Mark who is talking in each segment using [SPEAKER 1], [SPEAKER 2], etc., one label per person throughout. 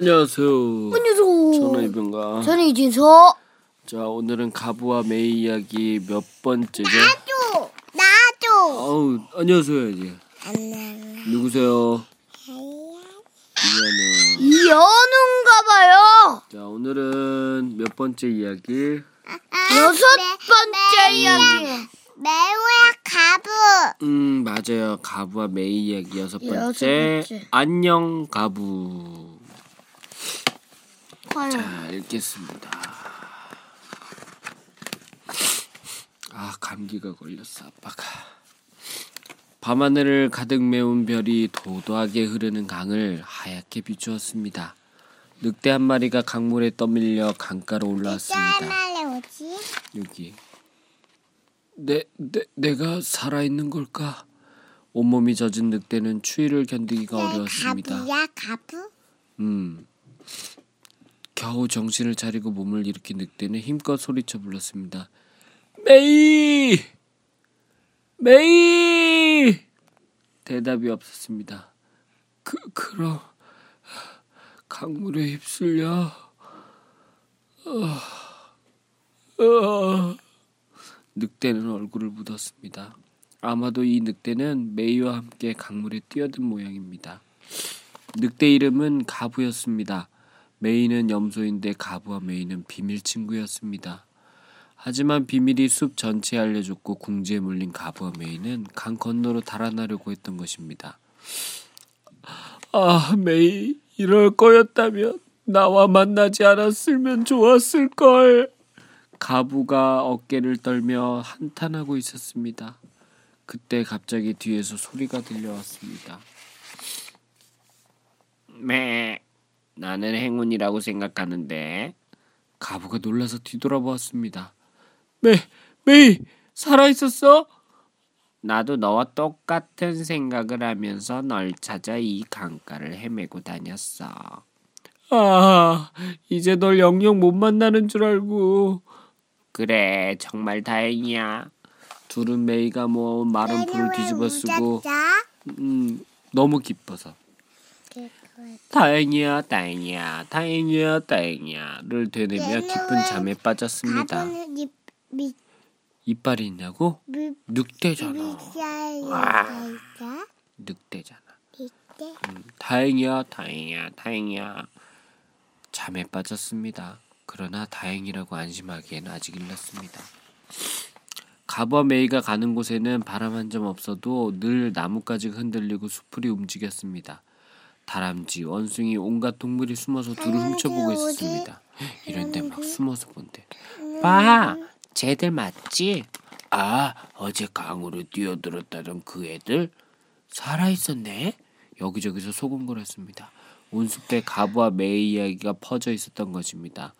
[SPEAKER 1] 안녕하세요.
[SPEAKER 2] 안녕하세요.
[SPEAKER 1] 저는 이병가.
[SPEAKER 2] 저는 이진서.
[SPEAKER 1] 자, 오늘은 가부와 메이 이야기 몇 번째죠?
[SPEAKER 2] 나도. 나도.
[SPEAKER 1] 아우, 안녕하세요, 이제.
[SPEAKER 2] 안녕.
[SPEAKER 1] 누구세요? 이하는.
[SPEAKER 2] 이현우인가 봐요.
[SPEAKER 1] 자, 오늘은 몇 번째 이야기?
[SPEAKER 2] 여섯 번째 이야기.
[SPEAKER 3] 매우야 가부.
[SPEAKER 1] 음, 맞아요. 가부와 메이 이야기 여섯 번째.
[SPEAKER 2] 여섯 번째.
[SPEAKER 1] 안녕, 가부.
[SPEAKER 2] 과연.
[SPEAKER 1] 자, 읽겠습니다. 아, 감기가 걸렸어, 아빠가. 밤하늘을 가득 메운 별이 도도하게 흐르는 강을 하얗게 비추었습니다. 늑대 한 마리가 강물에 떠밀려 강가로 올라왔습니다. 여기. 내, 내, 내가 살아있는 걸까? 온몸이 젖은 늑대는 추위를 견디기가 어려웠습니다.
[SPEAKER 3] 가부야 가부.
[SPEAKER 1] 음. 겨우 정신을 차리고 몸을 일으킨 늑대는 힘껏 소리쳐 불렀습니다. 메이! 메이! 대답이 없었습니다. 그, 그럼, 강물에 휩쓸려. 어, 어. 늑대는 얼굴을 묻었습니다. 아마도 이 늑대는 메이와 함께 강물에 뛰어든 모양입니다. 늑대 이름은 가부였습니다. 메이는 염소인데 가부와 메이는 비밀 친구였습니다. 하지만 비밀이 숲 전체에 알려졌고 궁지에 물린 가부와 메이는 강 건너로 달아나려고 했던 것입니다. 아, 메이, 이럴 거였다면 나와 만나지 않았으면 좋았을 걸. 가부가 어깨를 떨며 한탄하고 있었습니다. 그때 갑자기 뒤에서 소리가 들려왔습니다. 매, 나는 행운이라고 생각하는데. 가부가 놀라서 뒤돌아보았습니다. 매, 메이, 살아 있었어? 나도 너와 똑같은 생각을 하면서 널 찾아 이 강가를 헤매고 다녔어. 아, 이제 널 영영 못 만나는 줄 알고. 그래, 정말 다행이야. 둘은 메이가 모아온 마른 풀을 뒤집어 쓰고, 음, 너무 기뻐서. 다행이야, 다행이야, 다행이야, 다행이야를 되뇌며 깊은 잠에 빠졌습니다. 이빨이 있냐고?
[SPEAKER 3] 밑,
[SPEAKER 1] 늑대잖아.
[SPEAKER 3] 있어.
[SPEAKER 1] 늑대잖아. 음, 다행이야, 다행이야, 다행이야. 잠에 빠졌습니다. 그러나 다행이라고 안심하기엔 아직 일렀습니다. 가버 메이가 가는 곳에는 바람 한 점 없어도 늘 나뭇가지가 흔들리고 수풀이 움직였습니다. 다람쥐, 원숭이, 온갖 동물이 숨어서 둘을 훔쳐보고 있었습니다. 이런데 막 숨어서 본대. 봐, 쟤들 맞지? 아, 어제 강으로 뛰어들었다던 그 애들 살아있었네. 여기저기서 소곤거렸습니다. 온숲에 가부와 메이 이야기가 퍼져 있었던 것입니다.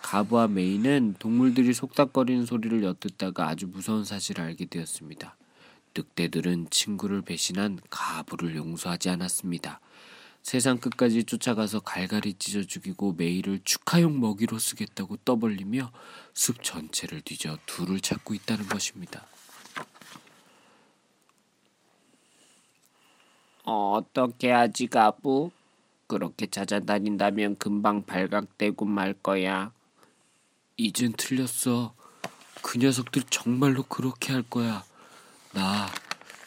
[SPEAKER 1] 가부와 메이는 동물들이 속닥거리는 소리를 엿듣다가 아주 무서운 사실을 알게 되었습니다. 늑대들은 친구를 배신한 가부를 용서하지 않았습니다. 세상 끝까지 쫓아가서 갈갈이 찢어 죽이고 메이를 축하용 먹이로 쓰겠다고 떠벌리며 숲 전체를 뒤져 둘을 찾고 있다는 것입니다. 어 떻게 하지 가부? 그렇게 찾아다닌다면 금방 발각되고 말 거야. 이젠 틀렸어. 그 녀석들 정말로 그렇게 할 거야. 나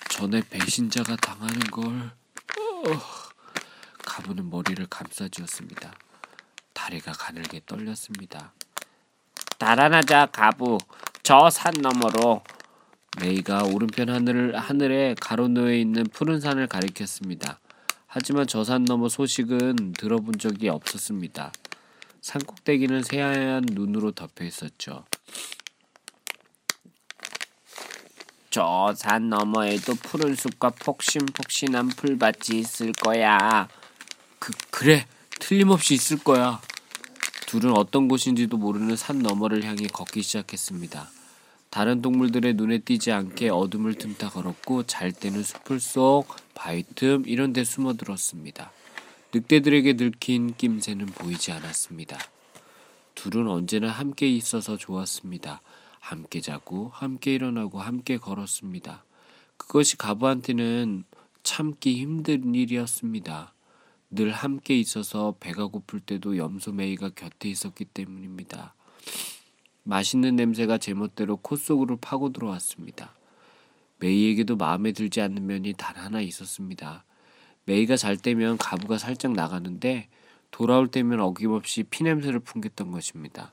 [SPEAKER 1] 전에 배신자가 당하는 걸. 어. 가부는 머리를 감싸쥐었습니다. 다리가 가늘게 떨렸습니다. 달아나자 가부. 저 산 너머로. 메이가 오른편 하늘 하늘에 가로놓여 있는 푸른 산을 가리켰습니다. 하지만 저 산 너머 소식은 들어본 적이 없었습니다. 산 꼭대기는 새하얀 눈으로 덮여 있었죠. 저 산 너머에도 푸른 숲과 폭신폭신한 풀밭이 있을 거야. 그 그래 틀림없이 있을 거야. 둘은 어떤 곳인지도 모르는 산 너머를 향해 걷기 시작했습니다. 다른 동물들의 눈에 띄지 않게 어둠을 틈타 걸었고 잘 때는 숲을 속, 바위 틈 이런 데 숨어들었습니다. 늑대들에게 들킨 낌새는 보이지 않았습니다. 둘은 언제나 함께 있어서 좋았습니다. 함께 자고, 함께 일어나고, 함께 걸었습니다. 그것이 가부한테는 참기 힘든 일이었습니다. 늘 함께 있어서 배가 고플 때도 염소 메이가 곁에 있었기 때문입니다. 맛있는 냄새가 제멋대로 코 속으로 파고 들어왔습니다. 메이에게도 마음에 들지 않는 면이 단 하나 있었습니다. 메이가 잘 때면 가부가 살짝 나가는데 돌아올 때면 어김없이 피냄새를 풍겼던 것입니다.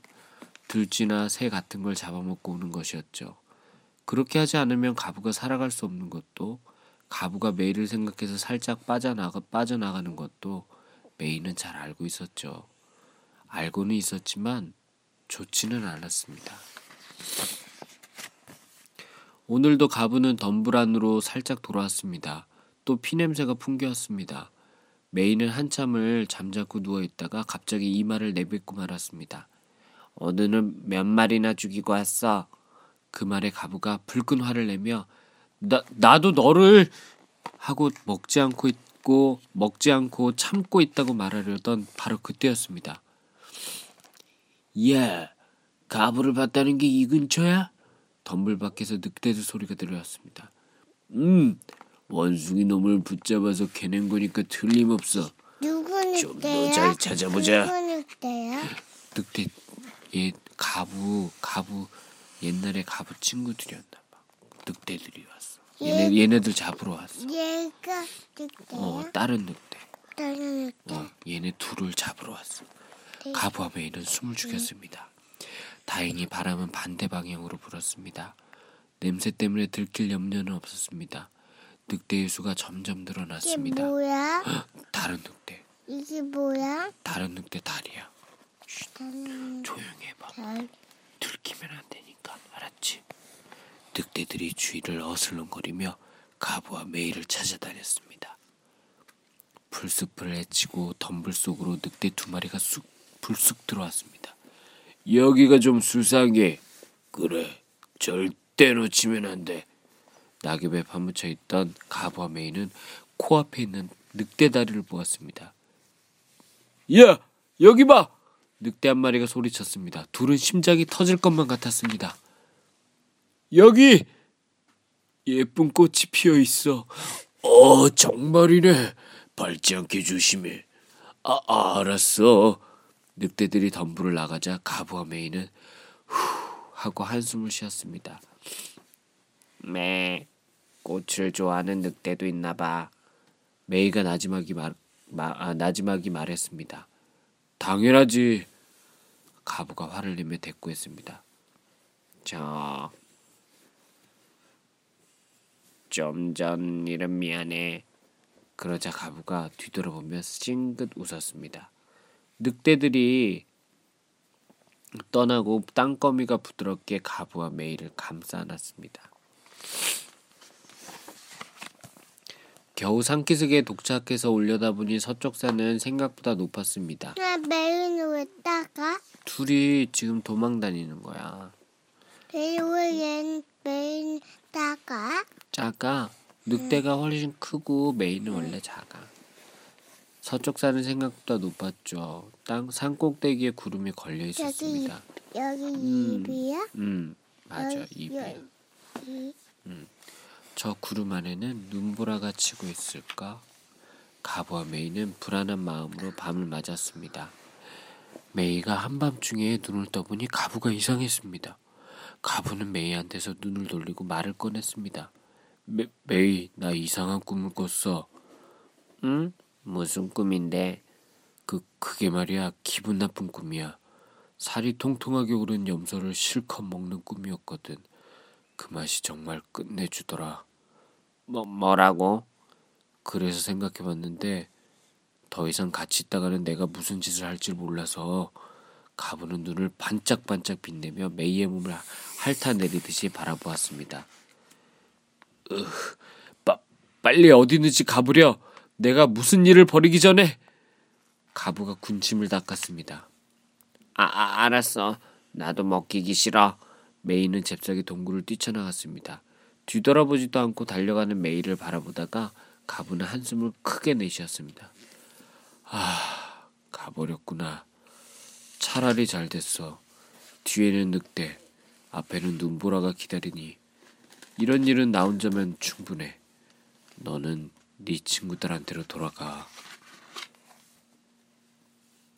[SPEAKER 1] 들쥐나 새 같은 걸 잡아먹고 오는 것이었죠. 그렇게 하지 않으면 가부가 살아갈 수 없는 것도 가부가 메이를 생각해서 살짝 빠져나가, 빠져나가는 것도 메이는 잘 알고 있었죠. 알고는 있었지만 좋지는 않았습니다. 오늘도 가부는 덤불 안으로 살짝 돌아왔습니다. 또 피냄새가 풍겨왔습니다. 메이는 한참을 잠자고 누워 있다가 갑자기 이마를 내뱉고 말았습니다. 오늘은 몇 마리나 죽이고 왔어? 그 말에 가부가 불끈 화를 내며 나 나도 너를 하고 먹지 않고 있고 먹지 않고 참고 있다고 말하려던 바로 그때였습니다. 야, 가부를 봤다는 게 이 근처야? 덤불 밖에서 늑대들 소리가 들려왔습니다. 음, 원숭이 놈을 붙잡아서 캐낸 거니까 틀림없어.
[SPEAKER 3] 누구
[SPEAKER 1] 좀더
[SPEAKER 3] 늑대야?
[SPEAKER 1] 잘 찾아보자.
[SPEAKER 3] 누구 늑대야?
[SPEAKER 1] 늑대 얘 가부 가부 옛날에 가부 친구들이었나 봐. 늑대들이 왔어. 얘네 얘네들 잡으러 왔어.
[SPEAKER 3] 얘가 늑대야?
[SPEAKER 1] 어 다른 늑대.
[SPEAKER 3] 다른 늑대.
[SPEAKER 1] 어 얘네 둘을 잡으러 왔어.
[SPEAKER 3] 네.
[SPEAKER 1] 가부와 메이는 숨을 죽였습니다. 다행히 바람은 반대 방향으로 불었습니다. 냄새 때문에 들킬 염려는 없었습니다. 늑대의 수가 점점
[SPEAKER 3] 이게
[SPEAKER 1] 늘어났습니다.
[SPEAKER 3] 뭐야?
[SPEAKER 1] 다른 늑대,
[SPEAKER 3] 이게 뭐야?
[SPEAKER 1] 다른 늑대 다리야.
[SPEAKER 3] 다른
[SPEAKER 1] 조용히 해봐.
[SPEAKER 3] 달.
[SPEAKER 1] 들키면 안 되니까 알았지? 늑대들이 주위를 어슬렁거리며 가부와 메이를 찾아다녔습니다. 풀숲을 헤치고 덤불 속으로 늑대 두 마리가 쑥 불쑥 들어왔습니다. 여기가 좀 수상해. 그래, 절대 놓치면 안 돼. 낙엽에 파묻혀 있던 가부와 메이는 코앞에 있는 늑대 다리를 보았습니다. 야, 여기 봐! 늑대 한 마리가 소리쳤습니다. 둘은 심장이 터질 것만 같았습니다. 여기 예쁜 꽃이 피어 있어. 어, 정말이네. 밟지 않게 조심해. 아, 아, 알았어. 늑대들이 덤불을 나가자 가부와 메이는 후 하고 한숨을 쉬었습니다. 매, 꽃을 좋아하는 늑대도 있나 봐. 메이가 나지막이 말, 마, 아, 나지막이 말했습니다. 당연하지. 가부가 화를 내며 대꾸했습니다. 저, 좀 전 일은 미안해. 그러자 가부가 뒤돌아보며 찡긋 웃었습니다. 늑대들이 떠나고 땅거미가 부드럽게 가부와 메이를 감싸 안았습니다. 겨우 산기슭에 도착해서 올려다보니 서쪽 산은 생각보다 높았습니다.
[SPEAKER 3] 나 메이는 왜 따가?
[SPEAKER 1] 둘이 지금 도망 다니는 거야.
[SPEAKER 3] 메이 왜 메이는 따가?
[SPEAKER 1] 작아. 늑대가 훨씬 크고 메이는 원래 작아. 서쪽 산은 생각보다 높았죠. 땅 산 꼭대기에 구름이 걸려
[SPEAKER 3] 여기
[SPEAKER 1] 있었습니다.
[SPEAKER 3] 여기
[SPEAKER 1] 음.
[SPEAKER 3] 입이야?
[SPEAKER 1] 음, 맞아.
[SPEAKER 3] 여기,
[SPEAKER 1] 입이.
[SPEAKER 3] 여기.
[SPEAKER 1] 저 구름 안에는 눈보라가 치고 있을까? 가부와 메이는 불안한 마음으로 밤을 맞았습니다. 메이가 한밤중에 눈을 떠보니 가부가 이상했습니다. 가부는 메이한테서 눈을 돌리고 말을 꺼냈습니다. 메, 메이, 나 이상한 꿈을 꿨어. 응? 무슨 꿈인데? 그, 그게 말이야, 기분 나쁜 꿈이야. 살이 통통하게 오른 염소를 실컷 먹는 꿈이었거든. 그 맛이 정말 끝내주더라. 뭐, 뭐라고? 그래서 생각해봤는데 더 이상 같이 있다가는 내가 무슨 짓을 할지 몰라서 가부는 눈을 반짝반짝 빛내며 메이의 몸을 핥아내리듯이 바라보았습니다. 으, 빠, 빨리 어디 있는지 가보려. 내가 무슨 일을 벌이기 전에. 가부가 군침을 닦았습니다. 아, 아 알았어. 나도 먹히기 싫어. 메이는 잽싸게 동굴을 뛰쳐나갔습니다. 뒤돌아보지도 않고 달려가는 메이를 바라보다가 가부는 한숨을 크게 내쉬었습니다. 아, 가버렸구나. 차라리 잘 됐어. 뒤에는 늑대, 앞에는 눈보라가 기다리니 이런 일은 나 혼자면 충분해. 너는 네 친구들한테로 돌아가.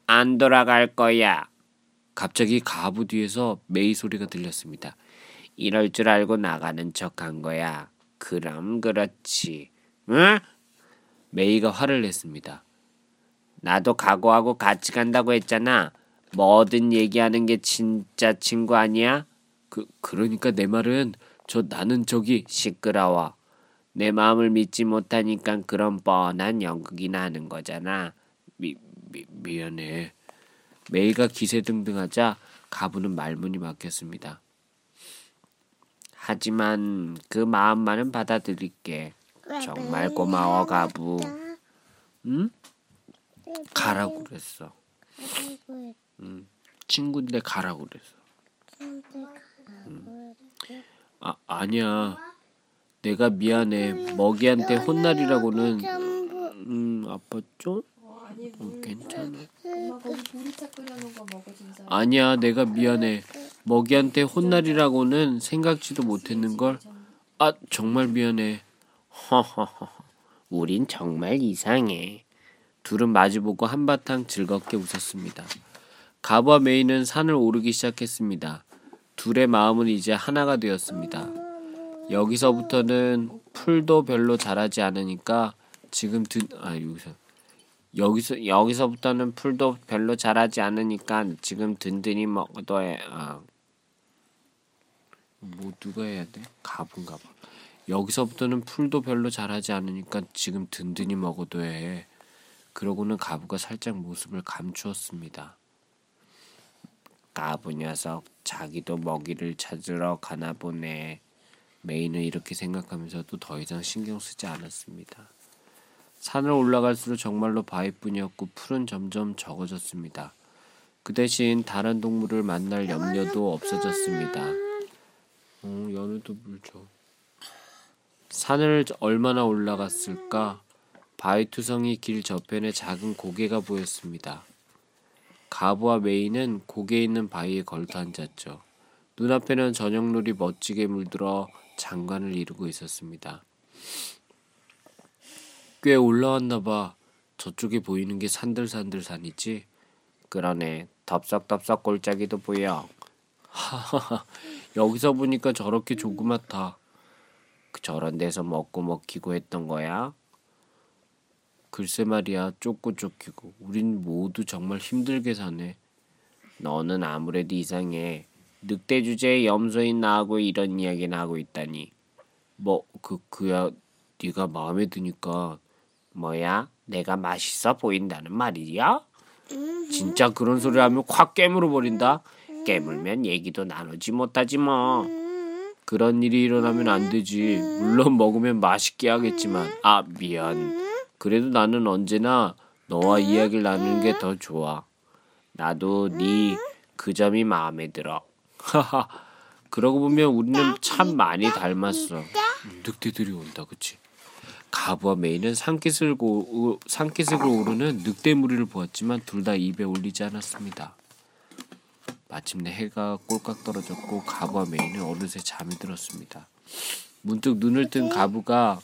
[SPEAKER 1] 안 돌아갈 거야. 갑자기 가부 뒤에서 메이 소리가 들렸습니다. 이럴 줄 알고 나가는 척 한 거야. 그럼 그렇지. 응? 메이가 화를 냈습니다. 나도 각오하고 같이 간다고 했잖아. 뭐든 얘기하는 게 진짜 친구 아니야? 그 그러니까 내 말은 저 나는 저기 시끄러워. 내 마음을 믿지 못하니까 그런 뻔한 연극이나 하는 거잖아. 미, 미 미안해. 메이가 기세등등하자 가부는 말문이 막혔습니다. 하지만 그 마음만은 받아들일게. 정말 고마워 가부. 응? 가라고 그랬어. 응. 친구인데 가라고 그랬어. 아 아니야. 내가 미안해. 먹이한테 혼날이라고는 음 아팠죠? 음, 괜찮아.
[SPEAKER 4] 먹어 진짜.
[SPEAKER 1] 아니야, 내가 미안해. 먹이한테 혼날이라고는 생각지도 못했는 걸. 아, 정말 미안해. 허허허. 우린 정말 이상해. 둘은 마주보고 한바탕 즐겁게 웃었습니다. 가부와 메이는 산을 오르기 시작했습니다. 둘의 마음은 이제 하나가 되었습니다. 여기서부터는 풀도 별로 자라지 않으니까 지금 든, 아, 여기서. 여기서 여기서부터는 풀도 별로 자라지 않으니까 지금 든든히 먹어도 해. 아. 뭐 누가 해야 돼? 가분가 봐. 여기서부터는 풀도 별로 자라지 않으니까 지금 든든히 먹어도 해. 그러고는 가부가 살짝 모습을 감추었습니다. 가부 녀석 자기도 먹이를 찾으러 가나 보네. 메이는 이렇게 생각하면서도 더 이상 신경 쓰지 않았습니다. 산을 올라갈수록 정말로 바위뿐이었고 풀은 점점 적어졌습니다. 그 대신 다른 동물을 만날 염려도 없어졌습니다. 어, 연우도 물 줘. 산을 얼마나 올라갔을까? 바위투성이 길 저편에 작은 고개가 보였습니다. 가부와 메이는 고개 있는 바위에 걸터 앉았죠. 눈앞에는 저녁놀이 멋지게 물들어 장관을 이루고 있었습니다. 꽤 올라왔나 봐. 저쪽에 보이는 게 산들산들 산이지? 그러네. 덥석덥석 골짜기도 보여. 하하하. 여기서 보니까 저렇게 조그맣다. 그 저런 데서 먹고 먹히고 했던 거야? 글쎄 말이야. 쫓고 쫓기고. 우린 모두 정말 힘들게 사네. 너는 아무래도 이상해. 늑대 주제에 염소인 나하고 이런 이야기나 하고 있다니. 뭐 그 그야 네가 마음에 드니까 뭐야? 내가 맛있어 보인다는 말이야? 진짜 그런 소리 하면 확 깨물어 버린다. 깨물면 얘기도 나누지 못하지 뭐. 그런 일이 일어나면 안 되지. 물론 먹으면 맛있게 하겠지만. 아 미안. 그래도 나는 언제나 너와 이야기를 나누는 게 더 좋아. 나도 네 그 점이 마음에 들어. 하하. 그러고 보면 우리는 참 많이 닮았어. 늑대들이 온다, 그치? 가부와 메이는 산기슭을, 오, 오르는 늑대 무리를 보았지만 둘 다 입에 올리지 않았습니다. 마침내 해가 꼴깍 떨어졌고 가부와 메이는 어느새 잠이 들었습니다. 문득 눈을 뜬 가부가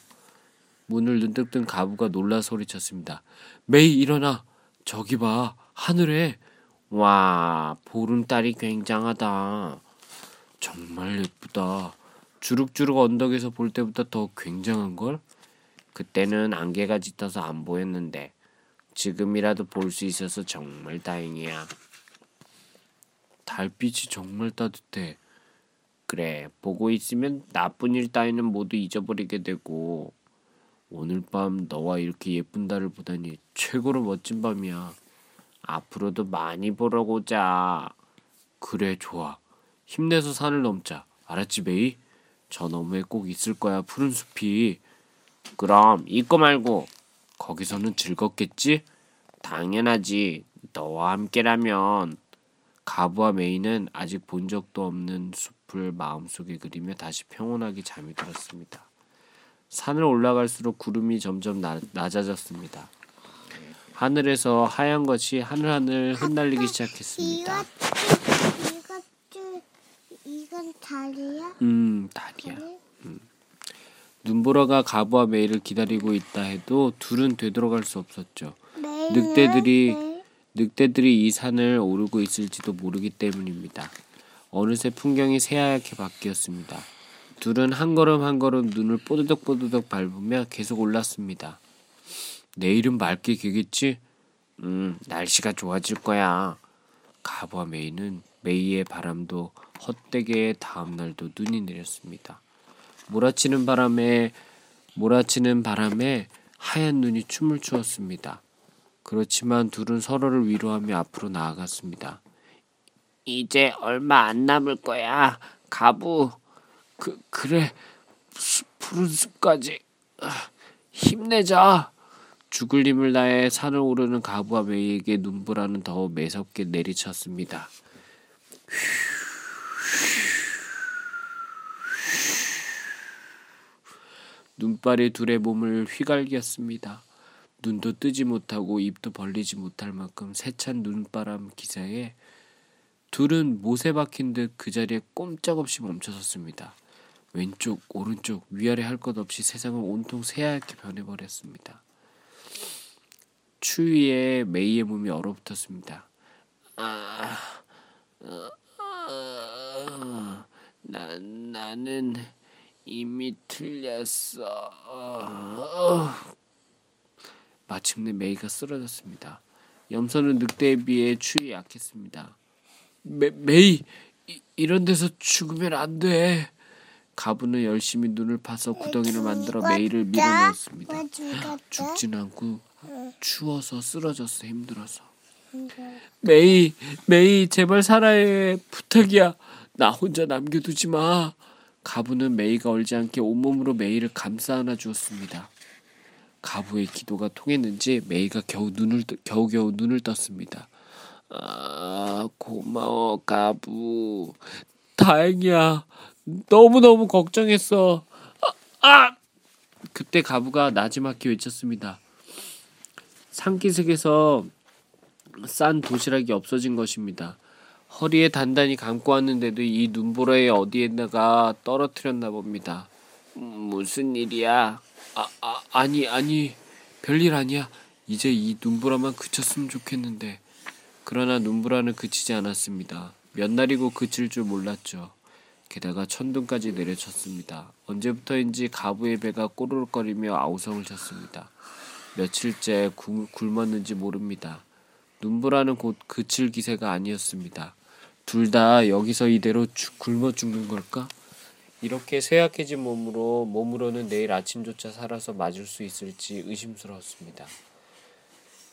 [SPEAKER 1] 문을 문득 뜬 가부가 놀라 소리쳤습니다. 메이 일어나 저기 봐 하늘에 와 보름달이 굉장하다. 정말 예쁘다. 주룩주룩 언덕에서 볼 때보다 더 굉장한 걸? 그때는 안개가 짙어서 안 보였는데 지금이라도 볼 수 있어서 정말 다행이야. 달빛이 정말 따뜻해. 그래, 보고 있으면 나쁜 일 따위는 모두 잊어버리게 되고 오늘 밤 너와 이렇게 예쁜 달을 보다니 최고로 멋진 밤이야. 앞으로도 많이 보러 오자. 그래, 좋아. 힘내서 산을 넘자. 알았지, 메이? 저 너머에 꼭 있을 거야, 푸른 숲이. 그럼 잊고 말고 거기서는 즐겁겠지? 당연하지. 너와 함께라면 가부와 메이는 아직 본 적도 없는 숲을 마음속에 그리며 다시 평온하게 잠이 들었습니다. 산을 올라갈수록 구름이 점점 나, 낮아졌습니다. 하늘에서 하얀 것이 하늘하늘 흩날리기 시작했습니다.
[SPEAKER 3] 이건 달이야?
[SPEAKER 1] 음, 달이야.
[SPEAKER 3] 그래?
[SPEAKER 1] 눈보라가 가부와 메이를 기다리고 있다 해도 둘은 되돌아갈 수 없었죠. 늑대들이
[SPEAKER 3] 매일
[SPEAKER 1] 늑대들이 이 산을 오르고 있을지도 모르기 때문입니다. 어느새 풍경이 새하얗게 바뀌었습니다. 둘은 한 걸음 한 걸음 눈을 뽀드덕뽀드덕 밟으며 계속 올랐습니다. 내일은 맑게 개겠지? 음, 날씨가 좋아질 거야. 가부와 메이는 메이의 바람도 헛되게 다음 날도 눈이 내렸습니다. 몰아치는 바람에 몰아치는 바람에 하얀 눈이 춤을 추었습니다. 그렇지만 둘은 서로를 위로하며 앞으로 나아갔습니다. 이제 얼마 안 남을 거야. 가부. 그 그래. 수, 푸른 숲까지 아, 힘내자. 죽을 힘을 다해 산을 오르는 가부와 메이에게 눈보라는 더 매섭게 내리쳤습니다. 눈발이 둘의 몸을 휘갈겼습니다. 눈도 뜨지 못하고 입도 벌리지 못할 만큼 세찬 눈바람 기사에 둘은 못에 박힌 듯 그 자리에 꼼짝없이 멈춰섰습니다. 왼쪽, 오른쪽, 위아래 할 것 없이 세상은 온통 새하얗게 변해버렸습니다. 추위에 메이의 몸이 얼어붙었습니다. 아, 아, 아, 나, 나는 이미 틀렸어. 마침내 메이가 쓰러졌습니다. 염소는 늑대에 비해 추위에 약했습니다. 메, 메이, 이, 이런 데서 죽으면 안 돼. 가부는 열심히 눈을 파서 구덩이를 만들어 메이를 밀어넣었습니다. 죽진 않고 추워서 쓰러졌어 힘들어서. 메이, 메이 제발 살아야 해. 부탁이야. 나 혼자 남겨두지 마. 가부는 메이가 얼지 않게 온몸으로 메이를 감싸 안아 주었습니다. 가부의 기도가 통했는지 메이가 겨우 눈을 뜨- 겨우겨우 눈을 떴습니다. 아 고마워 가부. 다행이야. 너무 너무 걱정했어. 아, 아! 그때 가부가 나지막히 외쳤습니다. 산기슭에서 싼 도시락이 없어진 것입니다. 허리에 단단히 감고 왔는데도 이 눈보라에 어디에다가 떨어뜨렸나 봅니다. 음, 무슨 일이야? 아, 아 아니 아니 별일 아니야. 이제 이 눈보라만 그쳤으면 좋겠는데. 그러나 눈보라는 그치지 않았습니다. 몇 날이고 그칠 줄 몰랐죠. 게다가 천둥까지 내려쳤습니다. 언제부터인지 가부의 배가 꼬르륵거리며 아우성을 쳤습니다. 며칠째 굶- 굶었는지 모릅니다. 눈보라는 곧 그칠 기세가 아니었습니다. 둘 다 여기서 이대로 죽- 굶어 죽는 걸까? 이렇게 쇠약해진 몸으로 몸으로는 내일 아침조차 살아서 맞을 수 있을지 의심스러웠습니다.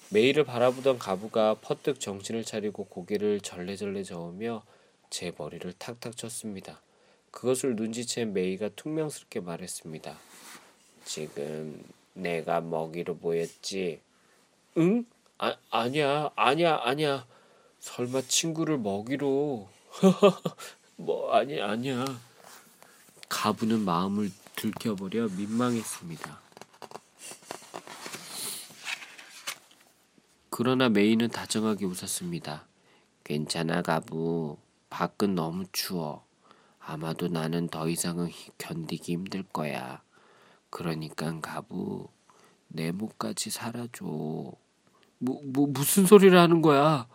[SPEAKER 1] 매일을 바라보던 가부가 퍼뜩 정신을 차리고 고개를 절레절레 저으며 제 머리를 탁탁 쳤습니다. 그것을 눈치챈 메이가 퉁명스럽게 말했습니다. 지금 내가 먹이로 보였지? 응? 아, 아니야, 아니야, 아니야. 설마 친구를 먹이로? 뭐 아니 아니야. 가부는 마음을 들켜버려 민망했습니다. 그러나 메이는 다정하게 웃었습니다. 괜찮아 가부. 밖은 너무 추워. 아마도 나는 더 이상은 히- 견디기 힘들 거야. 그러니까 가부 내 목까지 살아줘. 뭐, 뭐 무슨 소리를 하는 거야?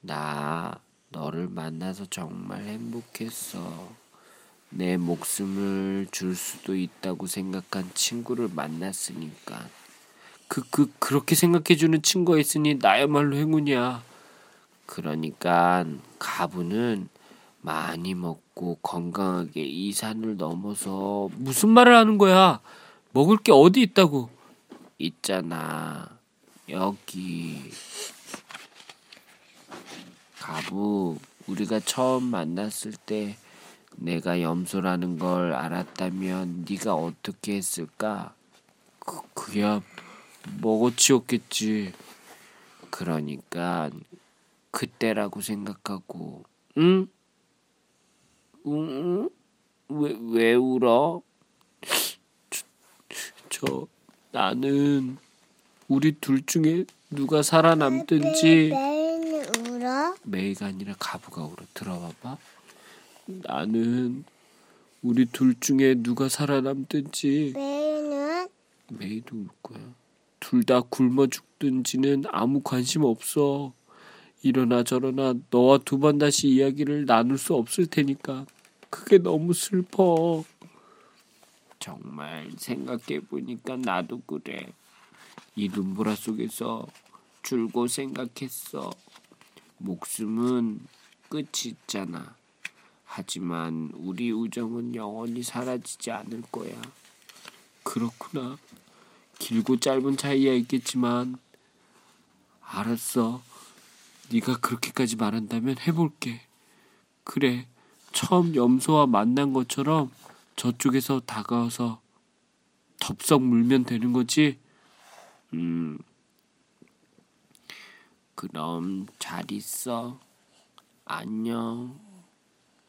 [SPEAKER 1] 나 너를 만나서 정말 행복했어. 내 목숨을 줄 수도 있다고 생각한 친구를 만났으니까. 그, 그, 그렇게 생각해주는 친구가 있으니 나야말로 행운이야. 그러니까 가부는 많이 먹고 건강하게 이 산을 넘어서 무슨 말을 하는 거야? 먹을 게 어디 있다고? 있잖아. 여기. 가부, 우리가 처음 만났을 때 내가 염소라는 걸 알았다면 네가 어떻게 했을까? 그, 그야 먹어치웠겠지. 그러니까 그때라고 생각하고, 응? 응? 왜, 왜 울어? 저, 저 나는 우리 둘 중에 누가 살아남든지
[SPEAKER 3] 매일은 울어?
[SPEAKER 1] 메이가 아니라 가부가 울어 들어봐봐 나는 우리 둘 중에 누가 살아남든지
[SPEAKER 3] 매일은
[SPEAKER 1] 메이도 울 거야 둘 다 굶어 죽든지는 아무 관심 없어 이러나 저러나 너와 두 번 다시 이야기를 나눌 수 없을 테니까 그게 너무 슬퍼. 정말 생각해 보니까 나도 그래. 이 눈보라 속에서 줄곧 생각했어. 목숨은 끝이 있잖아. 하지만 우리 우정은 영원히 사라지지 않을 거야. 그렇구나. 길고 짧은 차이야 있겠지만 알았어. 네가 그렇게까지 말한다면 해볼게. 그래. 처음 염소와 만난 것처럼 저쪽에서 다가와서 덥석 물면 되는 거지? 음. 그럼 잘 있어. 안녕.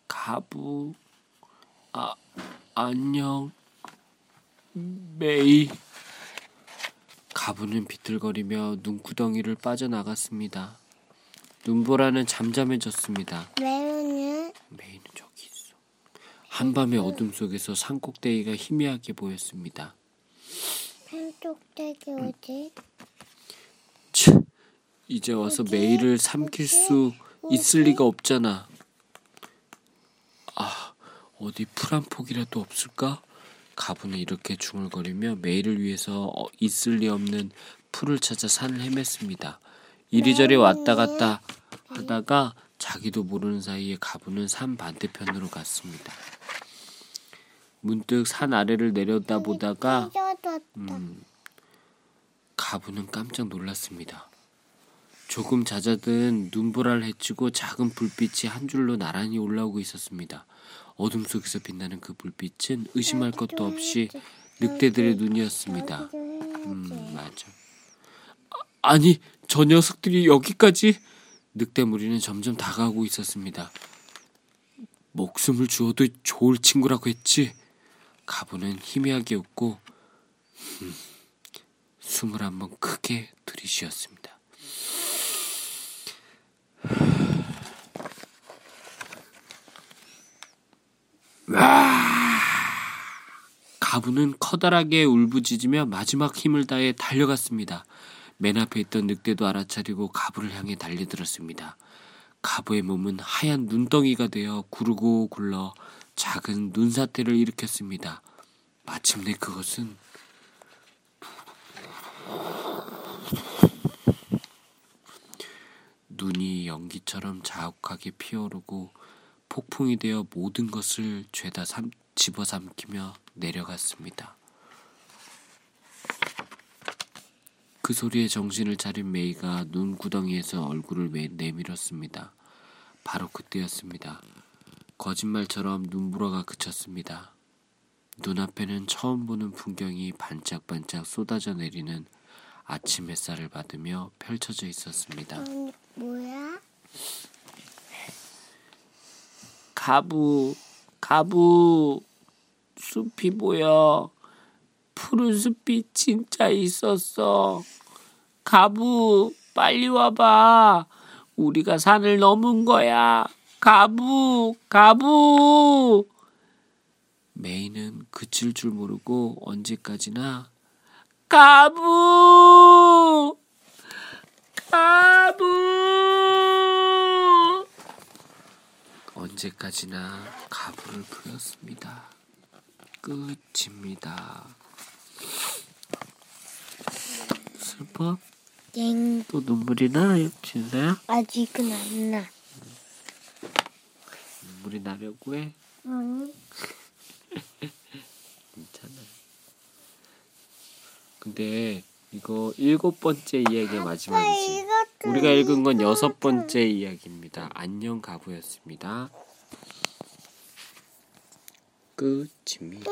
[SPEAKER 1] 가부. 아, 안녕. 메이. 가부는 비틀거리며 눈구덩이를 빠져나갔습니다. 눈보라는 잠잠해졌습니다.
[SPEAKER 3] 매우는
[SPEAKER 1] 메이는 저기 있어. 한밤의 어둠 속에서 산 꼭대기가 희미하게 보였습니다.
[SPEAKER 3] 한쪽대기 어디?
[SPEAKER 1] 치, 이제 와서 메이를 삼킬 수 있을 리가 없잖아. 아, 어디 풀 한 포기라도 없을까? 가부는 이렇게 중얼거리며 메이를 위해서 어, 있을 리 없는 풀을 찾아 산을 헤맸습니다. 이리저리 왔다 갔다 하다가 자기도 모르는 사이에 가부는 산 반대편으로 갔습니다. 문득 산 아래를 내려다 보다가
[SPEAKER 3] 찢어졌다.
[SPEAKER 1] 음, 가부는 깜짝 놀랐습니다. 조금 잦아든 눈보라를 헤치고 작은 불빛이 한 줄로 나란히 올라오고 있었습니다. 어둠 속에서 빛나는 그 불빛은 의심할 것도 없이 늑대들의 눈이었습니다. 음, 맞아. 아, 아니, 저 녀석들이 여기까지? 늑대 무리는 점점 다가오고 있었습니다. 목숨을 주어도 좋을 친구라고 했지? 가부는 희미하게 웃고 음, 숨을 한번 크게 들이쉬었습니다. 가부는 커다랗게 울부짖으며 마지막 힘을 다해 달려갔습니다. 맨 앞에 있던 늑대도 알아차리고 가부를 향해 달려들었습니다. 가부의 몸은 하얀 눈덩이가 되어 구르고 굴러 작은 눈사태를 일으켰습니다. 마침내 그것은 눈이 연기처럼 자욱하게 피어오르고 폭풍이 되어 모든 것을 죄다 삼, 집어삼키며 내려갔습니다. 그 소리에 정신을 차린 메이가 눈구덩이에서 얼굴을 매- 내밀었습니다. 바로 그때였습니다. 거짓말처럼 눈보라가 그쳤습니다. 눈앞에는 처음 보는 풍경이 반짝반짝 쏟아져 내리는 아침 햇살을 받으며 펼쳐져 있었습니다.
[SPEAKER 3] 어, 뭐야?
[SPEAKER 1] 가부, 가부, 숲이 보여. 푸른 숲이 진짜 있었어. 가부, 빨리 와봐. 우리가 산을 넘은 거야. 가부, 가부. 메이는 그칠 줄 모르고 언제까지나 가부, 가부. 언제까지나 가부를 부렸습니다. 끝입니다. 슬퍼?
[SPEAKER 3] 땡.
[SPEAKER 1] 또 눈물이 나? 진짜야?
[SPEAKER 3] 아직은 안 나.
[SPEAKER 1] 눈물이 나려고 해?
[SPEAKER 3] 응.
[SPEAKER 1] 괜찮아. 근데 이거 일곱 번째 이야기가 마지막이지. 우리가 읽은 건 여섯 번째 이야기입니다. 안녕 가부였습니다. 끝입니다.